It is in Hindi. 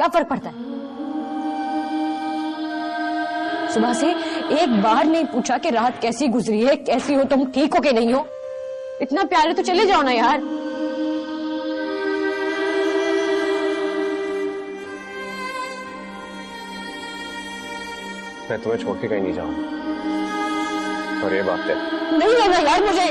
क्या फ़र्क पड़ता है? सुबह से एक बार नहीं पूछा कि रात कैसी गुजरी है कैसी हो तुम ठीक हो कि नहीं हो? इतना प्यारे तो चले जाओ ना यार। मैं तुम्हें छोड़ के कहीं नहीं जाऊँगा। और ये बात है। नहीं लेना यार मुझे।